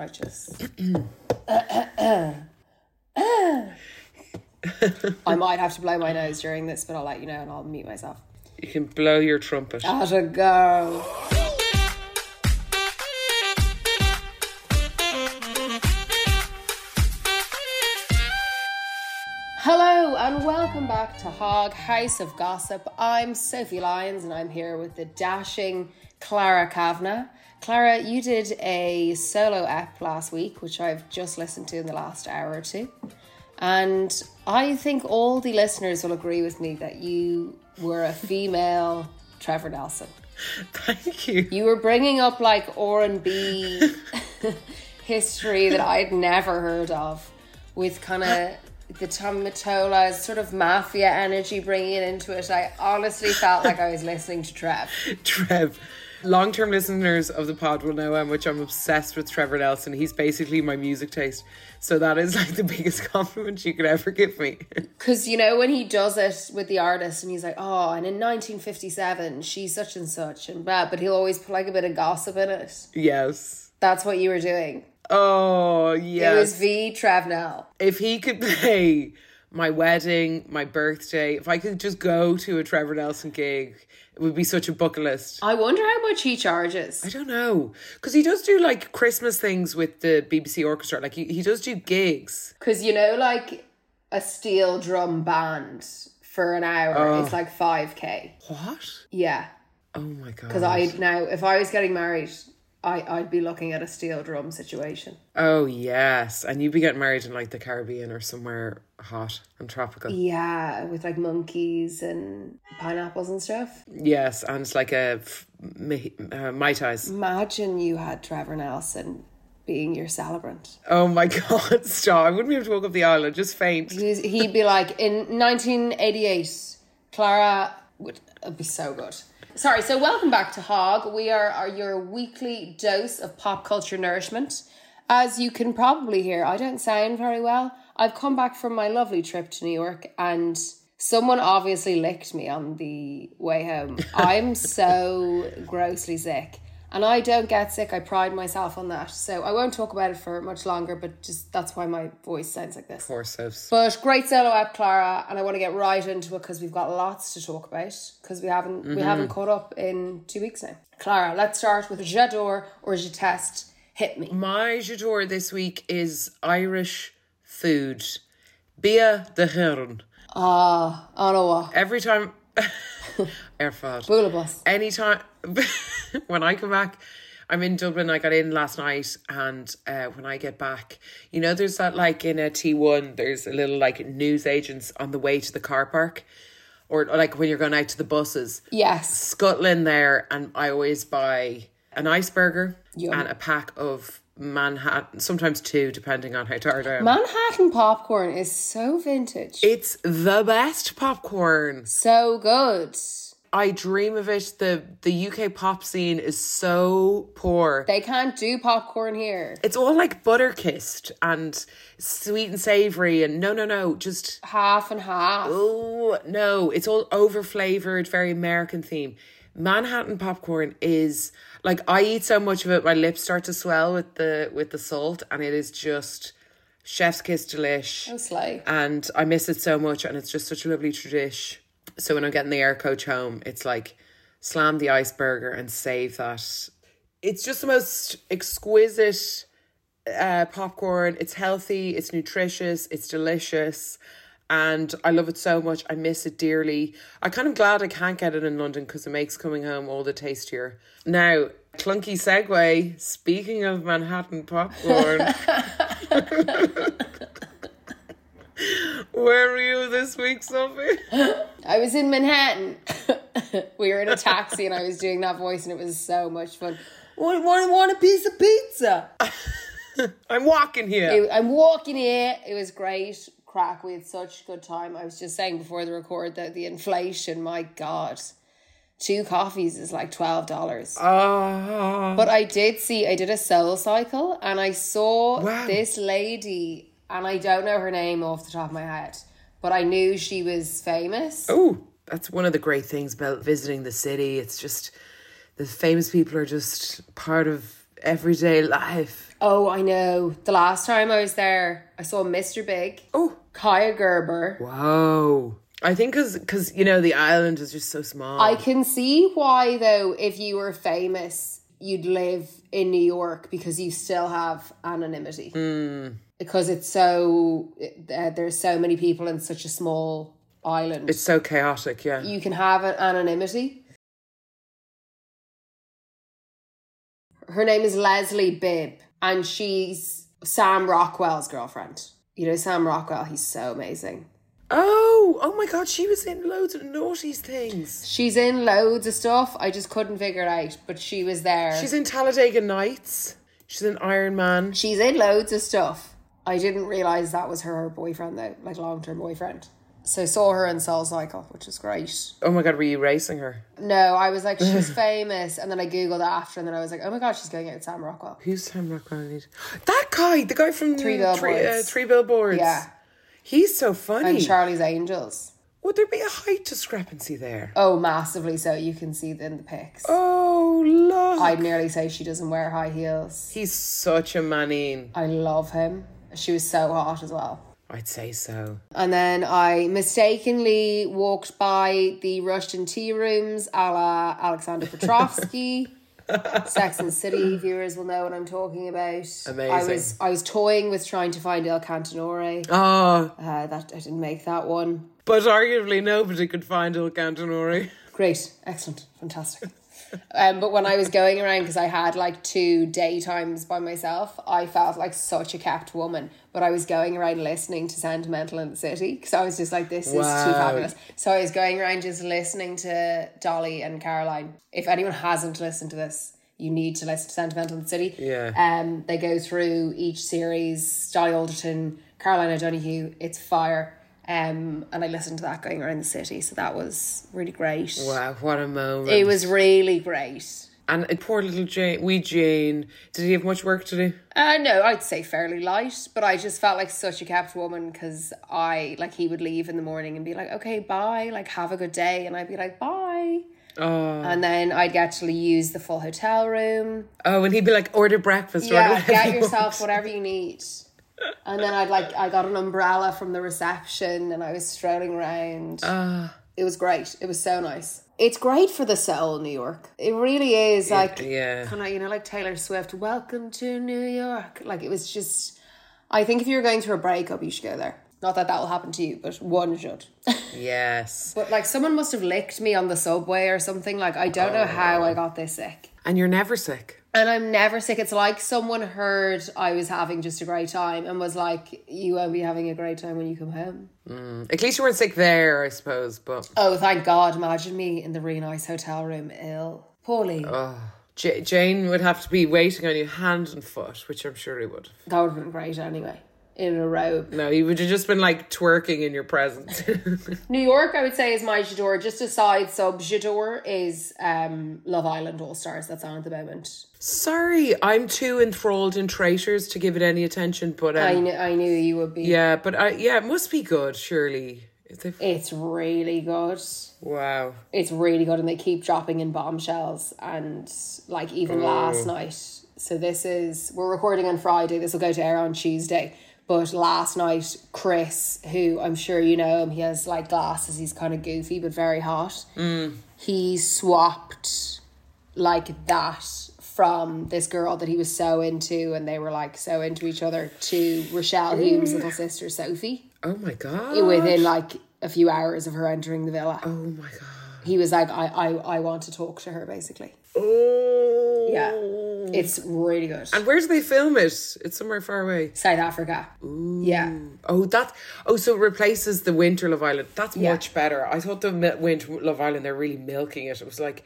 Righteous. I might have to blow my nose during this, but I'll let you know and I'll mute myself. You can blow your trumpet. At a go. Hello and welcome back to Hog House of Gossip. I'm Sophie Lyons and I'm here with the dashing Clara Kavanagh. Clara, you did a solo ep last week, which I've just listened to in the last hour or two. And I think all the listeners will agree with me that you were a female Trevor Nelson. Thank you. You were bringing up like R and B history that I'd never heard of, with kind of the Tom Mottola sort of mafia energy bringing it into it. I honestly felt like I was listening to Trev. Trev. Long term listeners of the pod will know how much I'm obsessed with Trevor Nelson. He's basically my music taste. So that is like the biggest compliment you could ever give me. Because, you know, when he does it with the artist and he's like, oh, and in 1957, she's such and such and blah, but he'll always put like a bit of gossip in it. yes. That's what you were doing. Oh, yes. It was V. Travnell. if he could play my wedding, my birthday, if I could just go to a Trevor Nelson gig, it would be such a bucket list. I wonder how much he charges. I don't know. Because he does do like Christmas things with the BBC Orchestra. Like he, he does do gigs. Because, you know, like a steel drum band for an hour oh. is like 5k. What? Yeah. Oh my God. Because I now, if I was getting married, I, I'd be looking at a steel drum situation. Oh, yes. And you'd be getting married in like the Caribbean or somewhere hot and tropical. Yeah, with like monkeys and pineapples and stuff. Yes. And it's like a uh, Mai Tais. Imagine you had Trevor Nelson being your celebrant. Oh my God. Stop. I wouldn't be able to walk up the aisle. I'd just faint. He'd be like, in 1988, Clara would it'd be so good. Sorry, so welcome back to Hog. We are, are your weekly dose of pop culture nourishment. As you can probably hear, I don't sound very well. I've come back from my lovely trip to New York and someone obviously licked me on the way home. I'm so grossly sick. And I don't get sick. I pride myself on that. So I won't talk about it for much longer, but just that's why my voice sounds like this. Poor Sophs. But great solo app, Clara, and I want to get right into it because we've got lots to talk about because we haven't we haven't caught up in two weeks now. Clara, let's start with J'adore or Je test. Hit me. My j'adore this week is Irish food. Bia de Heron. Ah, Ottawa, Every time. Airfod. Boulabus. Anytime. when I come back, I'm in Dublin. I got in last night, and uh, when I get back, you know, there's that like in a T1, there's a little like news agents on the way to the car park. Or like when you're going out to the buses. Yes, scuttling there and I always buy an iceberger Yum. and a pack of Manhattan, sometimes two, depending on how tired I am. Manhattan popcorn is so vintage, it's the best popcorn. so good. I dream of it. The the UK pop scene is so poor. They can't do popcorn here. It's all like butter kissed and sweet and savory and no no no, just Half and half. Oh no, it's all over flavored, very American theme. Manhattan popcorn is like I eat so much of it, my lips start to swell with the with the salt, and it is just chef's kiss delish. And I miss it so much, and it's just such a lovely tradition. So when I'm getting the air coach home, it's like slam the iceberger and save that. It's just the most exquisite uh, popcorn. It's healthy, it's nutritious, it's delicious, and I love it so much. I miss it dearly. I'm kind of glad I can't get it in London because it makes coming home all the tastier. Now, clunky segue. Speaking of Manhattan popcorn. Where were you this week, Sophie? I was in Manhattan. we were in a taxi and I was doing that voice and it was so much fun. Want, want, want a piece of pizza? I'm walking here. It- I'm walking here. It was great. Crack. We had such a good time. I was just saying before the record that the inflation, my God. Two coffees is like twelve dollars. Ah. But I did see I did a soul cycle and I saw Wow. this lady and I don't know her name off the top of my head, but I knew she was famous. Oh, that's one of the great things about visiting the city. It's just the famous people are just part of everyday life. Oh, I know. The last time I was there, I saw Mr. Big, Oh, Kaia Gerber. whoa. I think because, cause, you know, the island is just so small. I can see why, though, if you were famous, you'd live in New York because you still have anonymity. Hmm. Because it's so, uh, there's so many people in such a small island. it's so chaotic, yeah. you can have an anonymity. Her name is Leslie Bibb, and she's Sam Rockwell's girlfriend. You know Sam Rockwell, he's so amazing. Oh, oh my god, she was in loads of naughty things. She's in loads of stuff. I just couldn't figure it out, but she was there. She's in Talladega Nights. She's in Iron Man. She's in loads of stuff. I didn't realize that was her boyfriend though, like long term boyfriend. So saw her in Soul Cycle, which is great. Oh my god, were you racing her? No, I was like, she's famous, and then I googled after, and then I was like, oh my god, she's going out with Sam Rockwell. Who's Sam Rockwell? That guy, the guy from Three Three, uh, Billboards. three Billboards. Yeah, He's so funny. and Charlie's Angels. Would there be a height discrepancy there? Oh, massively so. You can see it in the pics. Oh, look. I'd nearly say she doesn't wear high heels. He's such a manine. I love him. She was so hot as well. I'd say so. And then I mistakenly walked by the Russian tea rooms a la Alexander Petrovsky. Sex and City viewers will know what I'm talking about. Amazing. I was I was toying with trying to find El Cantinori. Oh, Uh, that I didn't make that one. but arguably nobody could find El Cantinori. Great, excellent, fantastic. Um, but when I was going around, because I had like two daytimes by myself, I felt like such a capped woman. But I was going around listening to Sentimental in the City because I was just like, this is too fabulous. So I was going around just listening to Dolly and Caroline. If anyone hasn't listened to this, you need to listen to Sentimental in the City. Yeah. Um, they go through each series. Dolly Alderton, Caroline O'Donoghue. It's fire. Um, and I listened to that going around the city, so that was really great. Wow, what a moment. It was really great. And uh, poor little Jane, wee Jane, did he have much work to do? Uh, no, I'd say fairly light, but I just felt like such a kept woman because I, like, he would leave in the morning and be like, okay, bye, like, have a good day. And I'd be like, bye. Oh, And then I'd get to use the full hotel room. oh, and he'd be like, order breakfast. order Yeah, whatever get you yourself want. whatever you need. And then I'd like, I got an umbrella from the reception and I was strolling around. Ah, It was great. It was so nice. It's great for the soul, New York. It really is. Like, yeah. kind of, you know, like Taylor Swift, welcome to New York. Like, it was just, I think if you're going through a breakup, you should go there. Not that that will happen to you, but one should. yes. but like, someone must have licked me on the subway or something. Like, I don't know how I got this sick. And you're never sick. And I'm never sick. It's like someone heard I was having just a great time and was like, you won't be having a great time when you come home. Mm. At least you weren't sick there, I suppose. But Oh, thank God. Imagine me in the really nice hotel room ill. Poorly. J- Jane would have to be waiting on you hand and foot, which I'm sure he would. That would have been great anyway. In a robe. No, he would have just been like twerking in your presence. New York, I would say, is my j'adore. Just a side sub j'adore is um, Love Island All Stars that's on at the moment. Sorry, I'm too enthralled in traitors to give it any attention. But um, I, kn- I knew you would be. yeah, but I yeah, it must be good, surely. They've- It's really good. Wow. It's really good, and they keep dropping in bombshells. And like even last night, so this is we're recording on Friday. This will go to air on Tuesday. But last night, Chris, who I'm sure you know him, he has like glasses. He's kind of goofy but very hot. Mm. He swapped like that from this girl that he was so into, and they were like so into each other to Rochelle Hume's little sister Sophie. Oh my god. Within like a few hours of her entering the villa Oh my god. he was like, I, I, I want to talk to her, basically. Oh. Yeah. It's really good. And where do they film it? It's somewhere far away. South Africa. Yeah. Oh, that. Oh, so it replaces the Winter Love Island. That's Yeah. much better. I thought the Winter Love Island they're really milking it. It was like,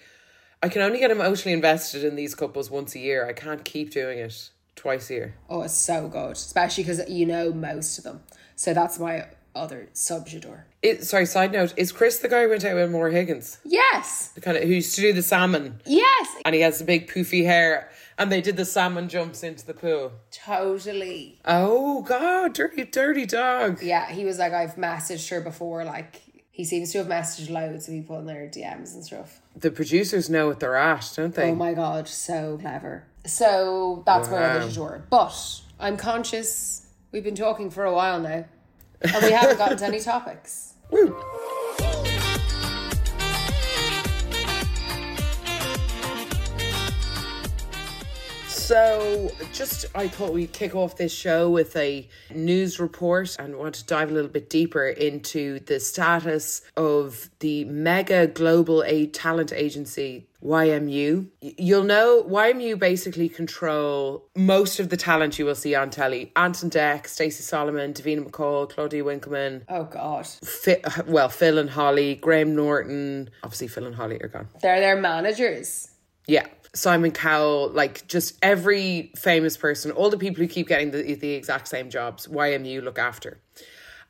I can only get emotionally invested in these couples once a year. I can't keep doing it twice a year. Oh, it's so good. Especially because you know most of them. So that's my other subjador. It, sorry, side note: Is Chris the guy who went out with Maura Higgins, Yes. the kind of who used to do the salmon, Yes. and he has the big poofy hair, and they did the salmon jumps into the pool. Totally. Oh God, dirty, dirty dog. Yeah. He was like, I've messaged her before. Like, he seems to have messaged loads of people in their DMs and stuff. The producers know what they're at, don't they? Oh my God. So clever. So that's my other Wow. tutor. But I'm conscious we've been talking for a while now. And we haven't gotten to any topics. Woo. So, just I thought we'd kick off this show with a news report and want to dive a little bit deeper into the status of the mega global a talent agency YMU. You'll know YMU basically control most of the talent you will see on telly. Ant and Dec, Stacey Solomon, Davina McCall, Claudia Winkleman, Oh God. Fi- well, Phil and Holly, Graham Norton. Obviously, Phil and Holly are gone. They're their managers. Yeah. Simon Cowell, like just every famous person, all the people who keep getting the, the exact same jobs, YMU look after.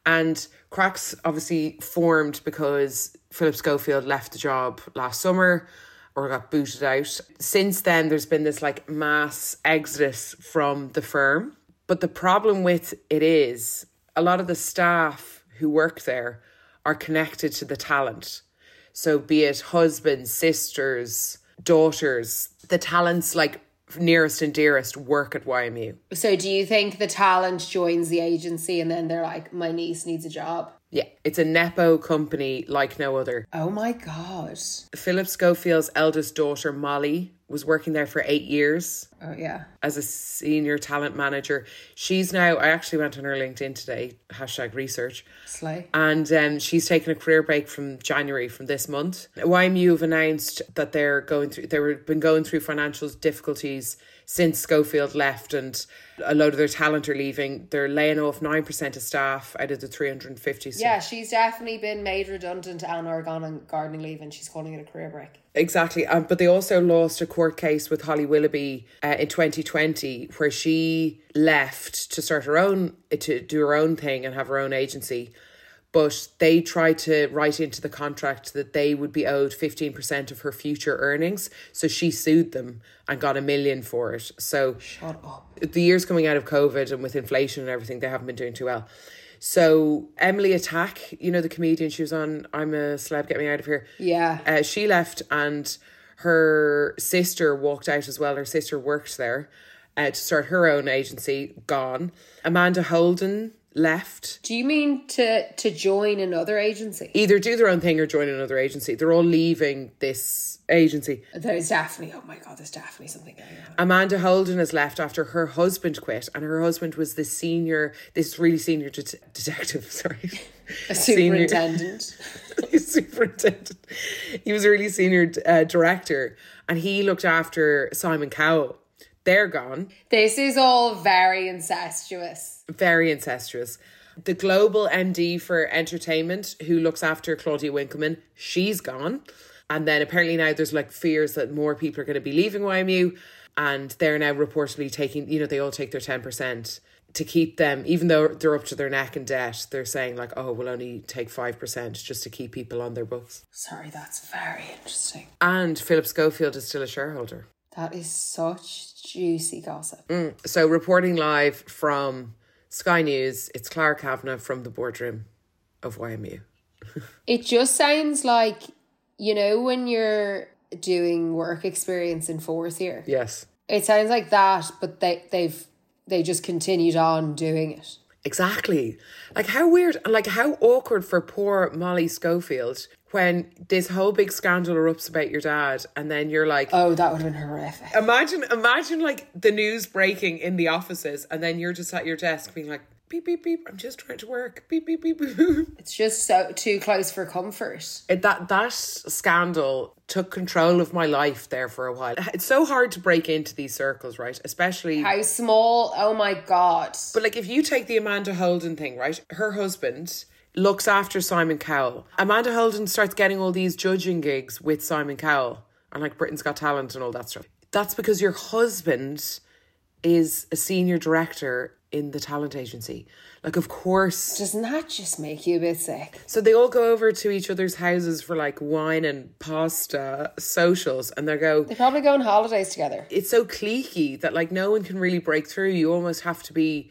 And Cracks obviously formed because Philip Schofield left the job last summer or got booted out. Since then, there's been this like mass exodus from the firm. But the problem with it is a lot of the staff who work there are connected to the talent. So be it husbands, sisters, daughters, the talents like nearest and dearest work at YMU. So do you think the talent joins the agency and then they're like, my niece needs a job? Yeah, it's a Nepo company like no other. Oh my God. Philip Schofield's eldest daughter, Molly, was working there for eight years Oh yeah. as a senior talent manager. She's now, I actually went on her LinkedIn today, hashtag research. Slay. and um, she's taken a career break from January from this month. YMU have announced that they're going through they've been going through financial difficulties since Schofield left, and a load of their talent are leaving. They're laying off nine percent of staff out of the three hundred and fifty. Yeah, she's definitely been made redundant Eleanor gone on gardening leave and she's calling it a career break. Exactly. Um, but they also lost a court case with Holly Willoughby uh, in 2020 where she left to start her own, to do her own thing and have her own agency. But they tried to write into the contract that they would be owed 15% of her future earnings. So she sued them and got a million for it. So Shut up. the years coming out of COVID and with inflation and everything, they haven't been doing too well. So Emily Atack, you know the comedian, she was on I'm a Celeb, Get Me Out of Here. Yeah. Uh, she left and her sister walked out as well. Her sister worked there uh, to start her own agency, gone. Amanda Holden left. Do you mean to to join another agency? Either do their own thing or join another agency. They're all leaving this agency. There's definitely oh my god, there's definitely something going on. Amanda Holden has left after her husband quit, and her husband was the senior, this really senior det- detective. Sorry, A superintendent. Superintendent. He was a really senior uh, director, and he looked after Simon Cowell. They're gone. this is all very incestuous. Very incestuous. The global MD for entertainment, who looks after Claudia Winkleman, she's gone. And then apparently now there's like fears that more people are going to be leaving YMU, and they're now reportedly taking, you know, they all take their 10% to keep them, even though they're up to their neck in debt, they're saying like, oh, we'll only take 5% just to keep people on their books. Sorry, that's very interesting. And Philip Schofield is still a shareholder. That is such juicy gossip. Mm, so reporting live from Sky News, it's Clara Kavanagh from the boardroom of YMU. It just sounds like, you know, when you're doing work experience in fourth year. Yes. It sounds like that, but they they've they just continued on doing it. Exactly. Like how weird and like how awkward for poor Molly Schofield when this whole big scandal erupts about your dad and then you're like Oh, that would have been horrific. imagine imagine like the news breaking in the offices and then you're just at your desk being like beep beep beep I'm just trying to work beep beep beep beep It's just so too close for comfort. It- that that scandal took control of my life there for a while. It's so hard to break into these circles, right? Especially How small? Oh my god. But like if you take the Amanda Holden thing, right? Her husband looks after Simon Cowell. Amanda Holden starts getting all these judging gigs with Simon Cowell and like Britain's Got Talent and all that stuff. That's because your husband is a senior director in the talent agency. Like of course Doesn't that just make you a bit sick? so they all go over to each other's houses for like wine and pasta socials and they go They probably go on holidays together. it's so cliquey that like no one can really break through. You almost have to be,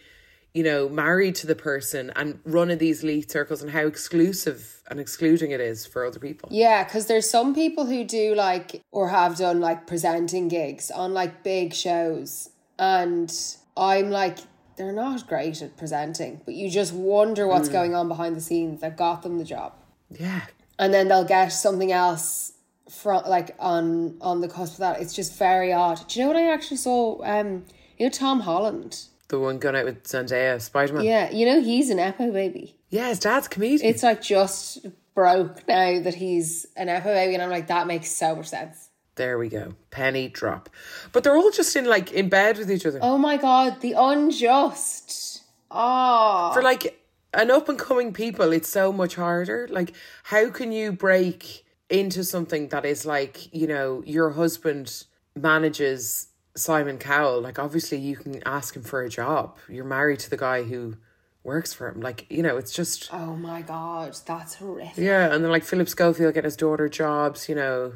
you know, married to the person and running these elite circles and how exclusive and excluding it is for other people. Yeah, because there's some people who do like or have done like presenting gigs on like big shows, and I'm like, they're not great at presenting, but you just wonder what's going on behind the scenes that got them the job, Yeah. and then they'll get something else from like on on the cusp of that. It's just very odd. Do you know what I actually saw? Um, you know Tom Holland. The one going out with Zendaya, Spider Man. Yeah, you know he's an Epo baby. Yeah, his dad's a comedian. It's like just broke now that he's an Epo baby, and I'm like, that makes so much sense. There we go. Penny drop. But they're all just in like in bed with each other. Oh my god, the unjust. Oh. For like an up and coming people, it's so much harder. Like, how can you break into something that is like, you know, your husband manages Simon Cowell? Like, obviously, you can ask him for a job. You're married to the guy who works for him. Like, you know, it's just, oh my god, that's horrific. yeah. And then, like, Philip Schofield getting his daughter jobs, you know,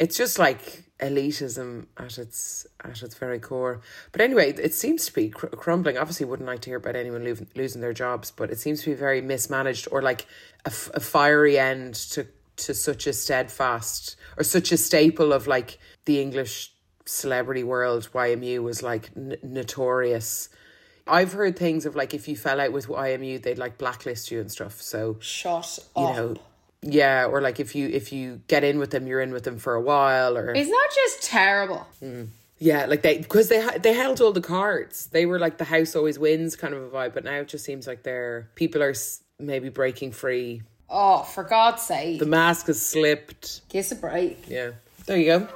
it's just like elitism at its at its very core. But anyway, it seems to be cr- crumbling. Obviously, wouldn't like to hear about anyone lo- losing their jobs, but it seems to be very mismanaged or like a, f- a fiery end to to such a steadfast or such a staple of like the English celebrity world. YMU was like n- notorious. I've heard things of like if you fell out with YMU, they'd like blacklist you and stuff. So Shut you up. know, yeah, or like if you if you get in with them, you're in with them for a while, or Isn't just terrible? Mm. yeah, like they because they they held all the cards. They were like the house always wins kind of a vibe, but now it just seems like they're people are maybe breaking free. Oh, for God's sake. The mask has slipped. Kiss a break. Yeah, there you go.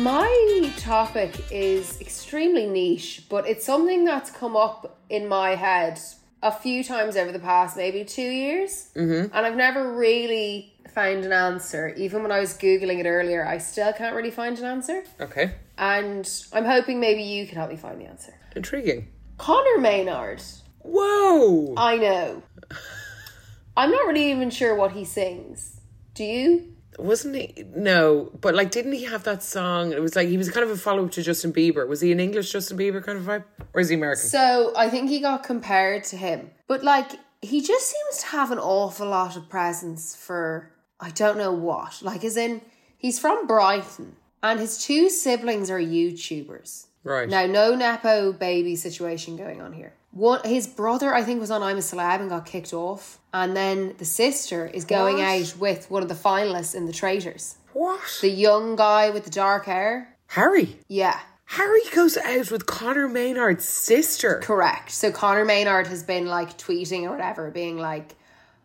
My topic is extremely niche, but it's something that's come up in my head a few times over the past maybe two years. Mm-hmm. And I've never really found an answer. Even when I was Googling it earlier, I still can't really find an answer. Okay, And I'm hoping maybe you can help me find the answer. intriguing. Conor Maynard. Whoa, I know. I'm not really even sure what he sings. Do you? Wasn't he? No, but like, didn't he have that song? It was like he was kind of a follow up to Justin Bieber. Was he an English Justin Bieber kind of vibe, or is he American? So I think he got compared to him. But like he just seems to have an awful lot of presence for I don't know what. Like as in he's from Brighton and his two siblings are YouTubers. right. Now no Nepo baby situation going on here. One his brother I think was on I'm a Celeb and got kicked off. And then the sister is going What? out with one of the finalists in the Traitors. what? The young guy with the dark hair. Harry. Yeah. Harry goes out with Conor Maynard's sister. Correct. So Conor Maynard has been like tweeting or whatever, being like,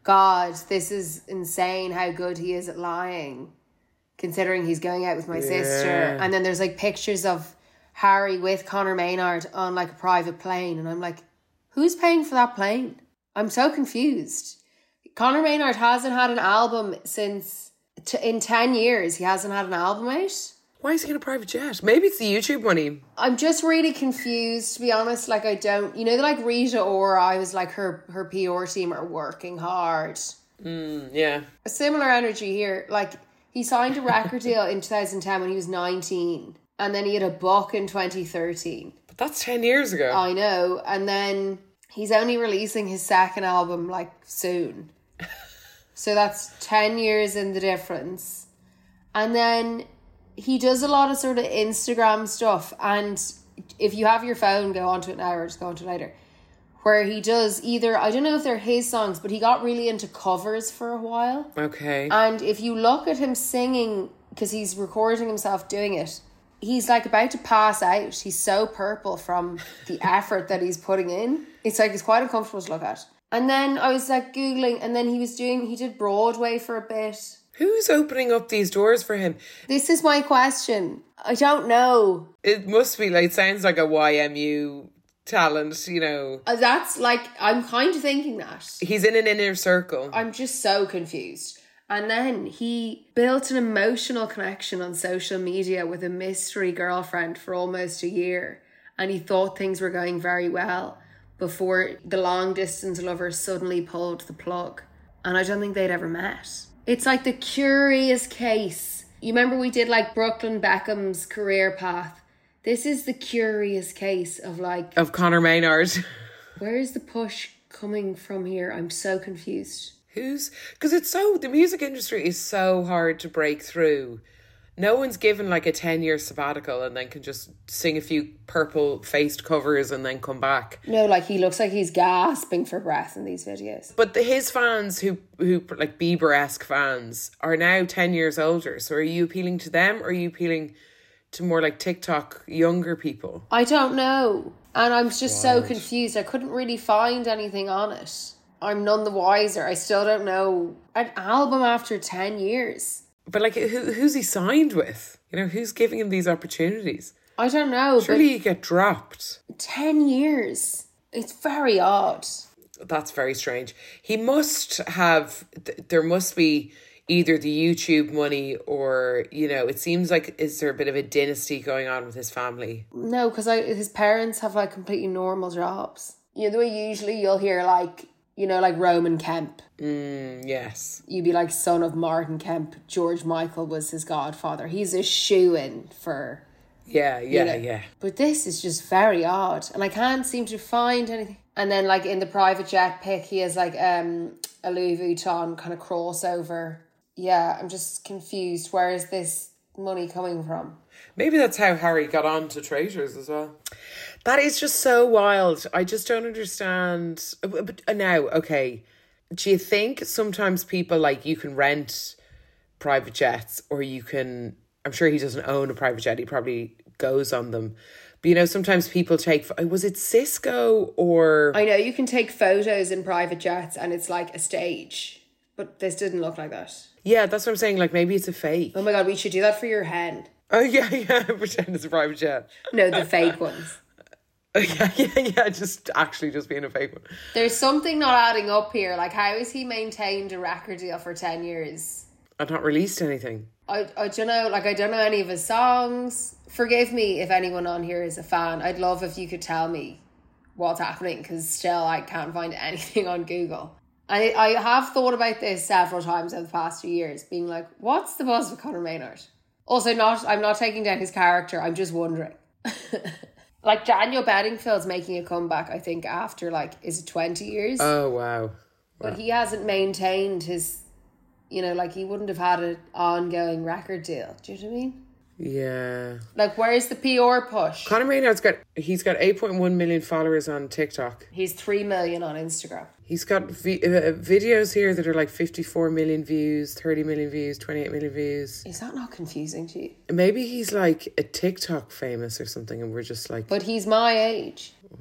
God, this is insane how good he is at lying, considering he's going out with my sister. Yeah. And then there's like pictures of Harry with Conor Maynard on like a private plane. And I'm like, who's paying for that plane? I'm so confused. Conor Maynard hasn't had an album since t- in 10 years. He hasn't had an album out. Why is he in a private jet? Maybe it's the YouTube money. I'm just really confused to be honest. Like I don't, you know, like Rita Ora, I was like her her PR team are working hard. Hmm, yeah. A similar energy here. Like he signed a record deal in 2010 when he was 19, and then he had a book in 2013. That's 10 years ago. I know, and then he's only releasing his second album like soon. So that's 10 years in the difference. And then he does a lot of sort of Instagram stuff. And if you have your phone, go onto it now or just go onto it later. Where he does either, I don't know if they're his songs, but he got really into covers for a while. okay. And if you look at him singing, because he's recording himself doing it, he's like about to pass out. He's so purple from the effort that he's putting in. It's like it's quite uncomfortable to look at. And then I was like Googling, and then he was doing, he did Broadway for a bit. Who's opening up these doors for him? This is my question. I don't know. It must be like, sounds like a YMU talent, you know. Uh, That's like, I'm kind of thinking that. He's in an inner circle. I'm just so confused. And then he built an emotional connection on social media with a mystery girlfriend for almost a year. And he thought things were going very well before the long distance lover suddenly pulled the plug. And I don't think they'd ever met. It's like the curious case You remember we did like Brooklyn Beckham's career path. This is the curious case of like, Of Conor Maynard. where is the push coming from here? I'm so confused. Who's because it's so the music industry is so hard to break through. No one's given like a ten year sabbatical and then can just sing a few purple faced covers and then come back. No, like he looks like he's gasping for breath in these videos. But the, his fans who who like Bieber esque fans are now ten years older. So are you appealing to them or are you appealing to more like TikTok younger people? I don't know. And I'm just so confused. I couldn't really find anything on it. I'm none the wiser. I still don't know. An album after 10 years. But like who who's he signed with? You know, who's giving him these opportunities? I don't know, Surely you get dropped. 10 years. It's very odd. That's very strange. He must have, th- there must be either the YouTube money or, you know, it seems like, is there a bit of a dynasty going on with his family? No, because his parents have like completely normal jobs. You know, the way usually you'll hear like, you know, like Roman Kemp. Mm, yes. You'd be like son of Martin Kemp. George Michael was his godfather. He's a shoe in for Yeah, yeah, know. yeah. But this is just very odd, and I can't seem to find anything. And then, like in the private jet pic, he has like um a Louis Vuitton kind of crossover. Yeah, I'm just confused. Where is this money coming from? Maybe that's how Harry got on to Traitors as well. That is just so wild. I just don't understand. Uh, But uh, now, okay, do you think sometimes people like you can rent private jets or you can? I'm sure he doesn't own a private jet. He probably goes on them. But you know, sometimes people take. Was it Cisco or? I know you can take photos in private jets, and it's like a stage, but this didn't look like that. Yeah, that's what I'm saying. Like maybe it's a fake. Oh my god, we should do that for your hen. Oh yeah, yeah. Pretend it's a private jet. No, the fake ones. Yeah, yeah, yeah. Just actually just being a fake one. There's something not adding up here. Like, how has he maintained a record deal for ten years? I've not released anything. I, I don't know, like I don't know any of his songs. Forgive me if anyone on here is a fan. I'd love if you could tell me what's happening because still I can't find anything on Google. I I have thought about this several times over the past few years, being like, what's the buzz with Conor Maynard? Also, not I'm not taking down his character. I'm just wondering. like Daniel Bedingfield's making a comeback. I think after like is it twenty years? Oh wow. but he hasn't maintained his you know like he wouldn't have had an ongoing record deal do you know what i mean Yeah. like where's the pr push Conor Maynard's got he's got 8.1 million followers on TikTok. he's 3 million on instagram He's got vi- uh, videos here that are like 54 million views, 30 million views, 28 million views. is that not confusing to you Maybe he's like a TikTok famous or something and we're just like but he's my age wow.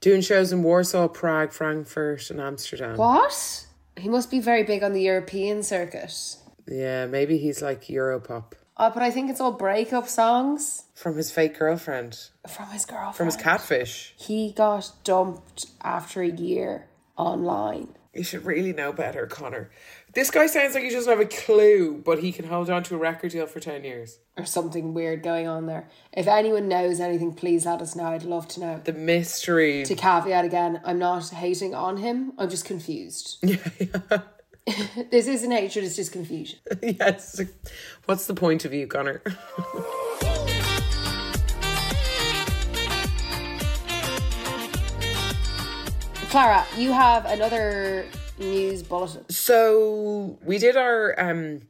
doing shows in Warsaw, Prague, Frankfurt and Amsterdam. what he must be very big on the european circuit Yeah, maybe he's like Europop oh but i think it's all breakup songs from his fake girlfriend, from his girlfriend from his catfish. he got dumped after a year online You should really know better, Conor. This guy sounds like he doesn't have a clue, but he can hold on to a record deal for 10 years. or something weird going on there if anyone knows anything please let us know i'd love to know The mystery. to caveat again, I'm not hating on him. I'm just confused. this isn't hatred, it's just confusion. yes. What's the point of you, Conor? Clara, you have another news bulletin. So we did our um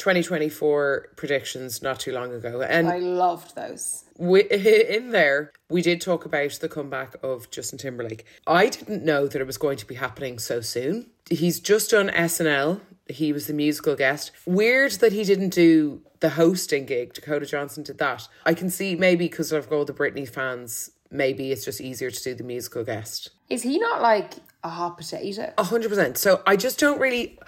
2024 predictions not too long ago, and I loved those. we, in there we did talk about the comeback of Justin Timberlake. I didn't know that it was going to be happening so soon. He's just done SNL. He was the musical guest. Weird that he didn't do the hosting gig. Dakota Johnson did that. I can see maybe because of all the Britney fans, maybe it's just easier to do the musical guest. Is he not like a hot potato? A hundred percent. So I just don't really.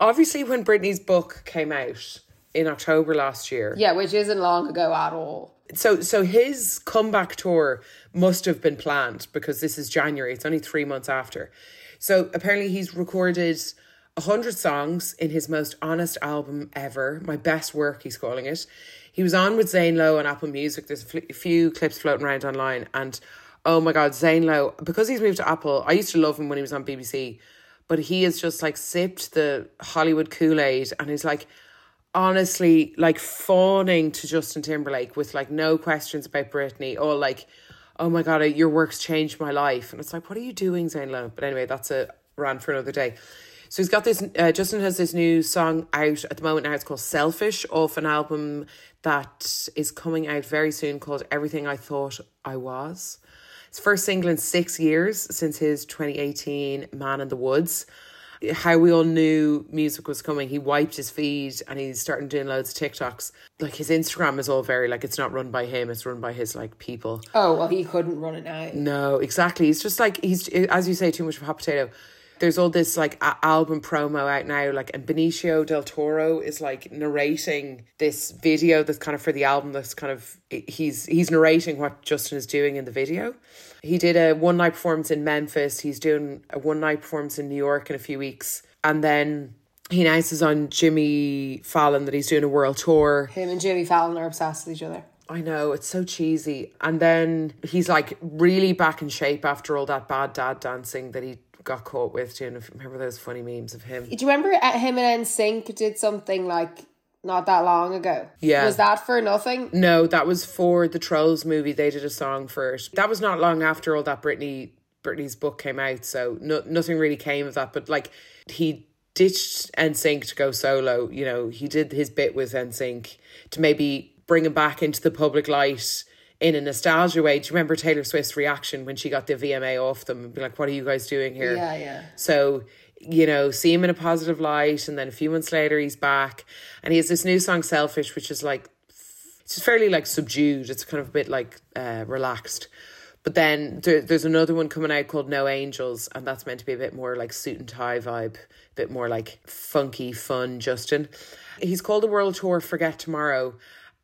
Obviously, when Britney's book came out in October last year, Yeah, which isn't long ago at all. so so his comeback tour must have been planned because this is January. It's only three months after. So apparently, he's recorded a hundred songs in his most honest album ever. My best work, he's calling it. He was on with Zane Lowe on Apple Music. There's a few clips floating around online, and oh my god, Zane Lowe because he's moved to Apple. I used to love him when he was on BBC, but he has just like sipped the Hollywood Kool Aid, and he's like. honestly like fawning to Justin Timberlake with like no questions about Britney or like, oh my god, your work's changed my life, and it's like, what are you doing, Zane Lowe? But anyway, that's a rant for another day. So he's got this. Uh, Justin has this new song out at the moment now. It's called "Selfish" off an album that is coming out very soon called "Everything I Thought I Was." It's first single in six years since his 2018 "Man in the Woods." How we all knew music was coming. He wiped his feed and he's starting doing loads of TikToks. Like his Instagram is all very like it's not run by him; it's run by his like people. Oh well, he couldn't run it now. No, exactly. He's just like he's as you say, too much of a hot potato there's all this like a- album promo out now like and benicio del toro is like narrating this video that's kind of for the album that's kind of he's he's narrating what justin is doing in the video he did a one night performance in memphis he's doing a one night performance in new york in a few weeks and then he announces on jimmy fallon that he's doing a world tour Him and Jimmy Fallon are obsessed with each other. I know, it's so cheesy. And then he's like really back in shape after all that bad dad dancing that he got caught with. Do you remember those funny memes of him? Do you remember at him and NSYNC did something like not that long ago? Yeah. Was that for nothing? No, that was for the Trolls movie. They did a song for it. That was not long after all that Britney Britney's book came out, so no, nothing really came of that. But like he ditched NSYNC to go solo. You know, he did his bit with NSYNC to maybe bring him back into the public light in a nostalgia way. Do you remember Taylor Swift's reaction when she got the VMA off them and be like, "What are you guys doing here?" Yeah, yeah. So you know, see him in a positive light, and then a few months later he's back, and he has this new song, "Selfish," which is like it's fairly like subdued. It's kind of a bit like uh, relaxed. But then there, there's another one coming out called No Angels, and that's meant to be a bit more like suit and tie vibe, a bit more like funky, fun Justin. He's called the World Tour Forget Tomorrow,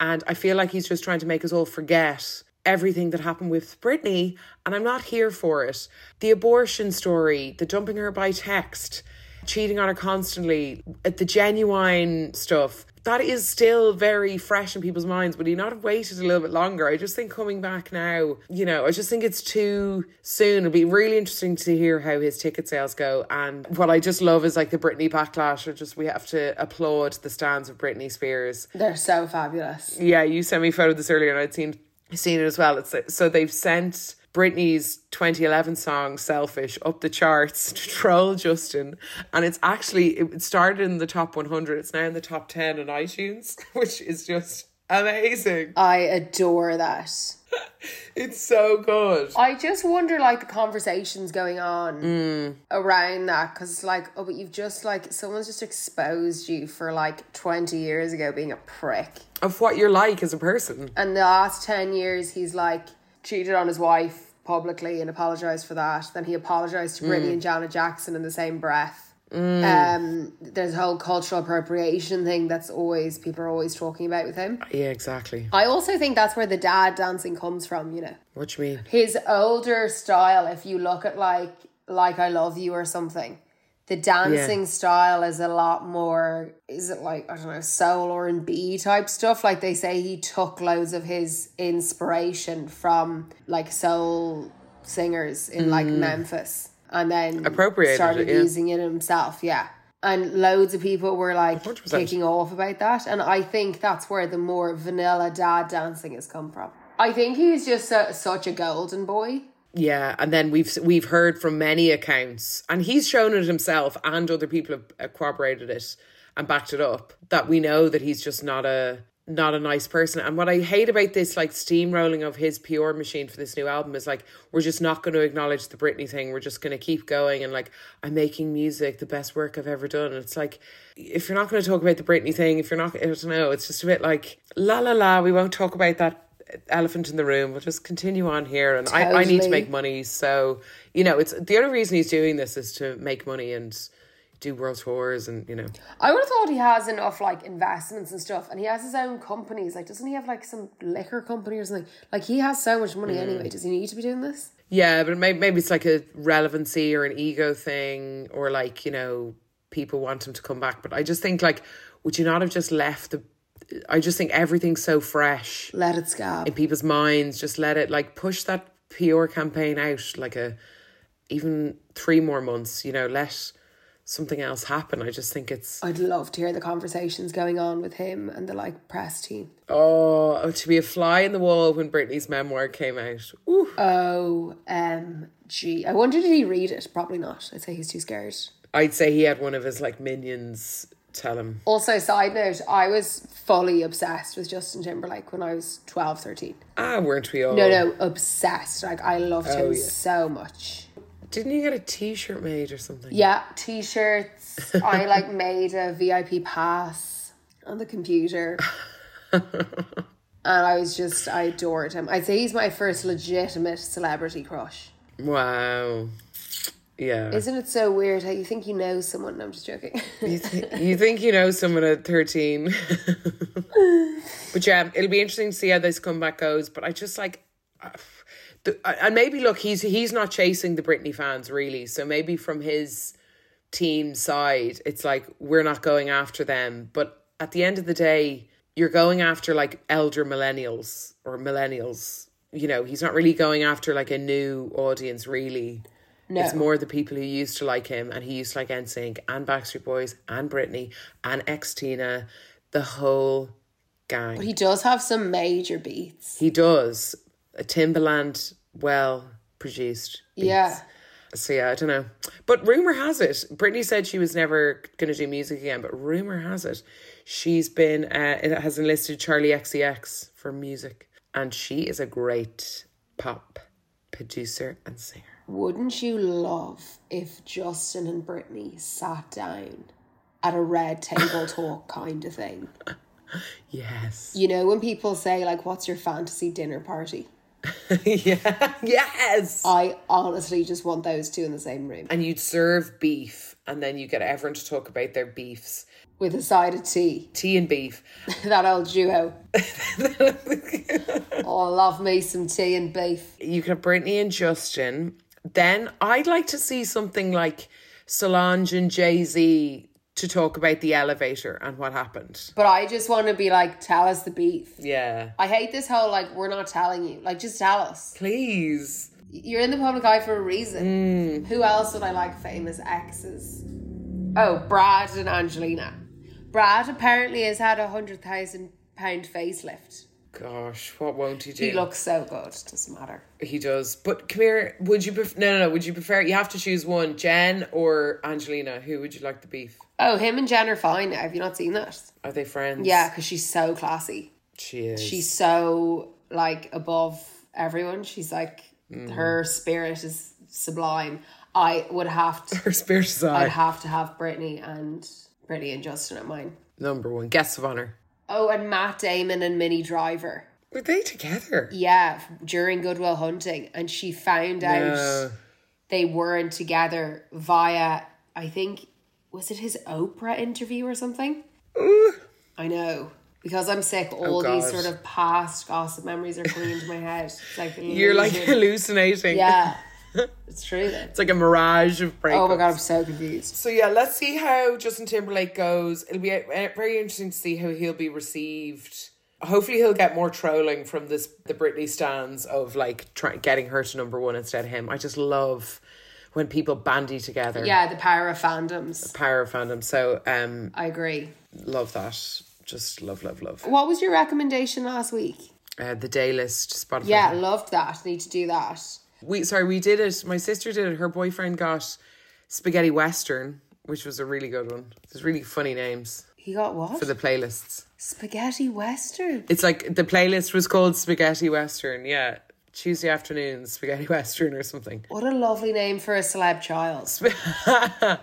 and I feel like he's just trying to make us all forget everything that happened with Britney, and I'm not here for it. The abortion story, the dumping her by text, cheating on her constantly, the genuine stuff. That is still very fresh in people's minds. Would he not have waited a little bit longer? I just think coming back now, you know, I just think it's too soon. It'll be really interesting to hear how his ticket sales go. And what I just love is like the Britney backlash, or just we have to applaud the stands of Britney Spears. They're so fabulous. Yeah, you sent me a photo of this earlier, and I'd seen seen it as well. It's so they've sent Britney's 2011 song "Selfish" up the charts to troll Justin, and it's actually it started in the top 100. It's now in the top 10 on iTunes, which is just amazing. I adore that. It's so good. I just wonder, like, the conversations going on mm. around that because, it's like, oh, but you've just, like, someone's just exposed you for, like, 20 years ago being a prick. Of what you're like as a person. And the last 10 years, he's, like, cheated on his wife publicly and apologized for that. Then he apologized to Britney and Janet Jackson in the same breath. Um, there's a whole cultural appropriation thing that's always, people are always talking about with him. Yeah, exactly. I also think that's where the dad dancing comes from, you know. What do you mean? his older style if you look at like like i love you or something the dancing style is a lot more is it like i don't know soul or and b type stuff like they say he took loads of his inspiration from like soul singers in like memphis and then Mm. Appropriated started it, yeah. using it himself yeah and loads of people were like 100%. kicking off about that and i think that's where the more vanilla dad dancing has come from i think he's just a, such a golden boy Yeah, and then we've we've heard from many accounts, and he's shown it himself, and other people have corroborated it and backed it up. That we know that he's just not a not a nice person. And what I hate about this like steamrolling of his PR machine for this new album is like we're just not going to acknowledge the Britney thing. We're just going to keep going and like I'm making music, the best work I've ever done. And it's like if you're not going to talk about the Britney thing, if you're not, I don't know, it's just a bit like la la la. We won't talk about that elephant in the room. We'll just continue on here, and I, I need to make money. So you know, it's the only reason he's doing this is to make money and do world tours, and you know, I would have thought he has enough like investments and stuff, and he has his own companies. Like, doesn't he have like some liquor company or something? Like, he has so much money mm. anyway. Does he need to be doing this? yeah. But maybe maybe it's like a relevancy or an ego thing, or like you know, people want him to come back. But I just think like, would you not have just left the? I just think everything's so fresh. Let it scab. in people's minds. Just let it like push that PR campaign out like a even three more months. You know, let something else happen. I just think it's I'd love to hear the conversations going on with him and the like press team. oh, oh to be a fly in the wall when Britney's memoir came out. Ooh. O M G. I wonder did he read it? Probably not. I'd say he's too scared. I'd say he had one of his like minions tell him. Also, side note, I was fully obsessed with Justin Timberlake when I was 12, 13. Ah, weren't we all? No, no, obsessed. Like, I loved him Oh, yeah. so much. Didn't you get a T-shirt made or something? Yeah, t shirts. I like made a VIP pass on the computer. and I was just, I adored him. I'd say he's my first legitimate celebrity crush. Wow. Yeah. Isn't it so weird how you think you know someone? No, I'm just joking. you, th- you think you know someone at 13. but yeah, it'll be interesting to see how this comeback goes. But I just like. uh, the, and maybe look, he's he's not chasing the Britney fans really. So maybe from his team side, it's like we're not going after them. But at the end of the day, you're going after like elder millennials or millennials. You know, he's not really going after like a new audience really. No. It's more the people who used to like him, and he used to like NSYNC and Backstreet Boys and Britney and Xtina, the whole gang. But he does have some major beats. He does a Timbaland, well produced. beats. Yeah. So yeah, I don't know, but rumor has it Britney said she was never going to do music again, but rumor has it she's been uh, it has enlisted Charli XCX for music, and she is a great pop producer and singer. Wouldn't you love if Justin and Britney sat down at a red table talk kind of thing? Yes. You know, when people say, like, what's your fantasy dinner party? yeah. Yes. I honestly just want those two in the same room and you'd serve beef and then you get everyone to talk about their beefs with a side of tea. tea and beef that old duo. oh, I love me some tea and beef. you can have britney and justin then i'd like to see something like solange and jay-z to talk about the elevator and what happened But I just want to be like, tell us the beef. yeah I hate this whole, like, we're not telling you. Like, just tell us. please You're in the public eye for a reason. Mm. Who else would I like famous exes? Oh, Brad and Angelina. Brad apparently has had a hundred thousand pound facelift. Gosh what won't he do He looks so good. Doesn't matter. he does but come here would you pref- no no no would you prefer you have to choose one jen or angelina who would you like the beef Oh, him and Jen are fine now. Have you not seen that? are they friends Yeah, because she's so classy. she is She's so like above everyone. She's like mm. her spirit is sublime. I would have to. her spirit is I'd have to have Britney and Britney and Justin at mine. number one guests of honor Oh, and Matt Damon and Minnie Driver. were they together Yeah, during Good Will Hunting, and she found out No. they weren't together via I think was it his Oprah interview or something? I know. Because I'm sick, oh, all these sort of past gossip memories are coming into my head. It's like You're like hallucinating. Yeah. It's true then. It's like a mirage of breakups. Oh my god, I'm so confused. So yeah, let's see how Justin Timberlake goes. It'll be uh, very interesting to see how he'll be received. Hopefully, he'll get more trolling from this the Britney stands of like try, getting her to number one instead of him. I just love when people bandy together. Yeah, the power of fandoms. The power of fandom. So um, I agree. love that. Just love, love, love. What was your recommendation last week? Uh, the daylist Spotify. Yeah, loved that. Need to do that. We sorry we did it. My sister did it. Her boyfriend got spaghetti western, which was a really good one. There's really funny names He got what? for the playlists. Spaghetti Western. It's like the playlist was called spaghetti western. Yeah, Tuesday afternoon spaghetti western or something. What a lovely name for a celeb child.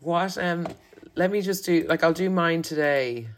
What? Um, let me just do like I'll do mine today.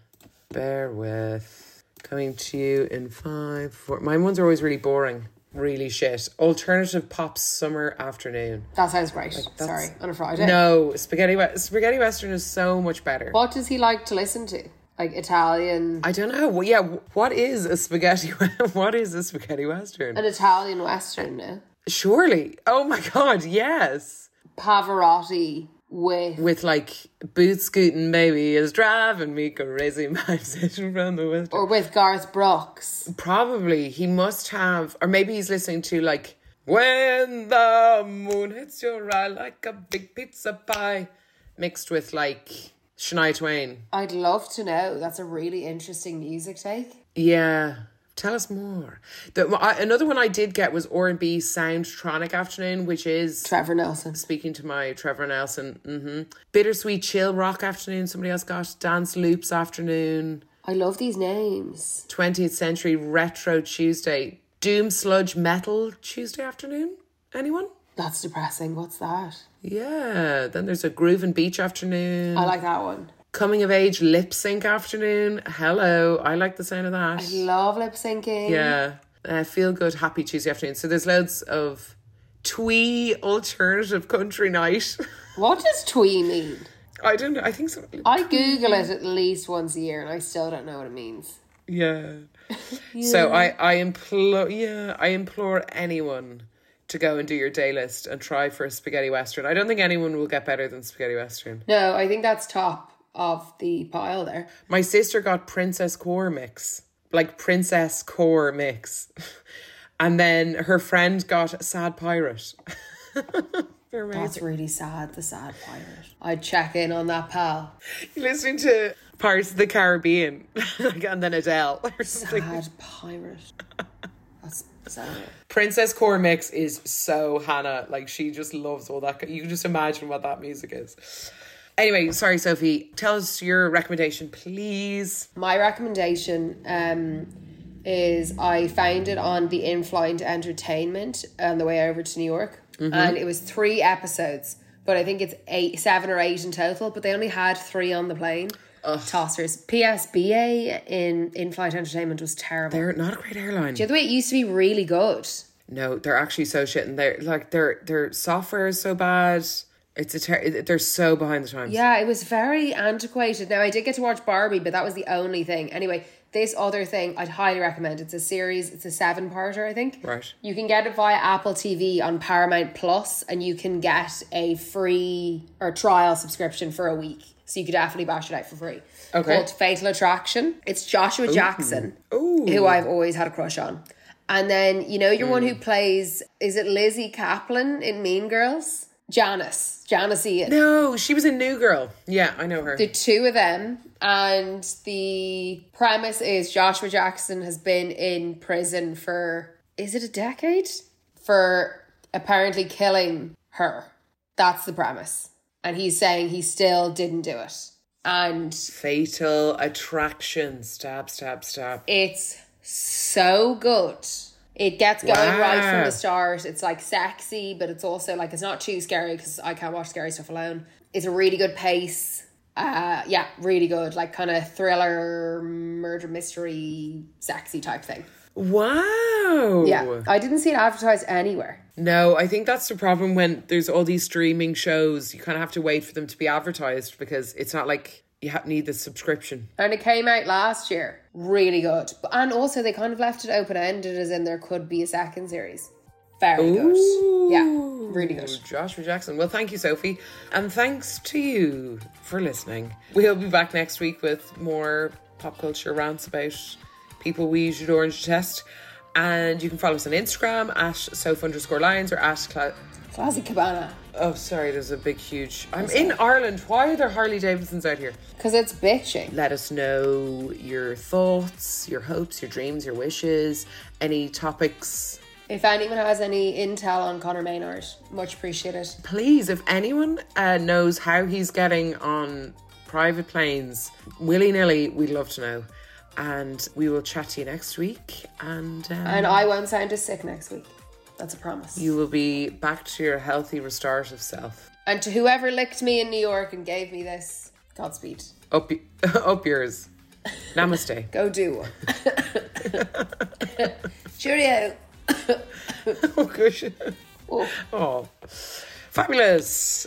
Bear with. Coming to you in five, four. Mine ones are always really boring, really shit. Alternative pop summer afternoon. That sounds great. Sorry, on a Friday. No, spaghetti we- spaghetti western is so much better. What does he like to listen to? Like Italian, I don't know. Well, yeah, what is a spaghetti? what is a spaghetti western? an Italian Western, no? Surely. Oh my god, yes. Pavarotti with With like boot scooting baby is driving me crazy. My obsession from the west. or with Garth Brooks. Probably he must have, or maybe he's listening to like when the moon hits your eye like a big pizza pie. mixed with like Shania Twain. I'd love to know. That's a really interesting music take. Yeah. Tell us more. The, I, another one I did get was R&B Soundtronic Afternoon, which is Trevor Nelson. speaking to my Trevor Nelson. hmm Bittersweet Chill Rock Afternoon, somebody else got. Dance Loops Afternoon. I love these names. 20th Century Retro Tuesday. Doom Sludge Metal Tuesday Afternoon. Anyone? That's depressing. What's that? Yeah. Then there's a Groove and Beach Afternoon. I like that one. Coming of Age Lip Sync Afternoon. Hello. I like the sound of that. I love lip syncing. Yeah. Uh, feel good, happy Tuesday afternoon. So there's loads of twee alternative country night. What does twee mean? I don't know. I think so. I Google it at least once a year and I still don't know what it means. Yeah. So I, I implore, yeah, I implore anyone to go and do your daylist and try for a spaghetti western. I don't think anyone will get better than spaghetti western. No, I think that's top of the pile there. My sister got princess core mix, like princess core mix, and then her friend got sad pirate. That's really sad, the sad pirate. I'd check in on that pal. listening to Pirates of the Caribbean, and then Adele or something. Sad pirate. That's sad. Princess Core Mix is so Hannah, like she just loves all that. You can just imagine what that music is. Anyway, sorry, Sophie. Tell us your recommendation, please. My recommendation um, is I found it on the in flight entertainment on the way over to New York. And it was three episodes, but I think it's eight, seven or eight in total, but they only had three on the plane. Tossers. PSBA in in flight entertainment was terrible. They're not a great airline. the other way it used to be really good. No, they're actually so shit, and they're like their their software is so bad. It's a ter- they're so behind the times. Yeah, it was very antiquated. Now I did get to watch Barbie, but that was the only thing. Anyway, this other thing I'd highly recommend. It's a series. It's a seven parter, I think. Right. You can get it via Apple TV on Paramount Plus, and you can get a free or trial subscription for a week. So you could definitely bash it out for free. Okay. Called Fatal Attraction. It's Joshua Jackson, Ooh. who I've always had a crush on. And then you know your one who hmm. plays is it Lizzy Caplan in Mean Girls? Janice, Janis Ian. No, she was a new girl. Yeah, I know her. The two of them, and the premise is Joshua Jackson has been in prison for is it a decade for apparently killing her. That's the premise, and he's saying he still didn't do it, and Fatal Attraction. Stab, stab, stab. it's so good. It gets going right from the start. It's like sexy, but it's also like it's not too scary because I can't watch scary stuff alone. It's a really good pace. Uh, yeah, really good. Like kind of thriller, murder mystery, sexy type thing. Wow. Yeah, I didn't see it advertised anywhere. No, I think that's the problem when there's all these streaming shows. You kind of have to wait for them to be advertised because it's not like you need the subscription. And it came out last year. Really good. And also, they kind of left it open ended, as in there could be a second series. Very good. Yeah, really good. Joshua Jackson. Well, thank you, Sophie. And thanks to you for listening. We'll be back next week with more pop culture rants about people we should orange test. And you can follow us on Instagram at soph underscore lyons or at Cla- Classic Kabana. Oh, sorry, there's a big, huge. I'm in Ireland. Why are there Harley Davidsons out here? Because it's bitching. Let us know your thoughts, your hopes, your dreams, your wishes, any topics. If anyone has any intel on Conor Maynard, much appreciated. Please, if anyone uh, knows how he's getting on private planes willy nilly, we'd love to know. And we will chat to you next week. And, um, And I won't sound as sick next week. That's a promise. you will be back to your healthy, restorative self. And to whoever licked me in New York and gave me this, Godspeed. Up, up yours. Namaste. Go do one. Cheerio. oh, gosh. Oh. Oh, fabulous.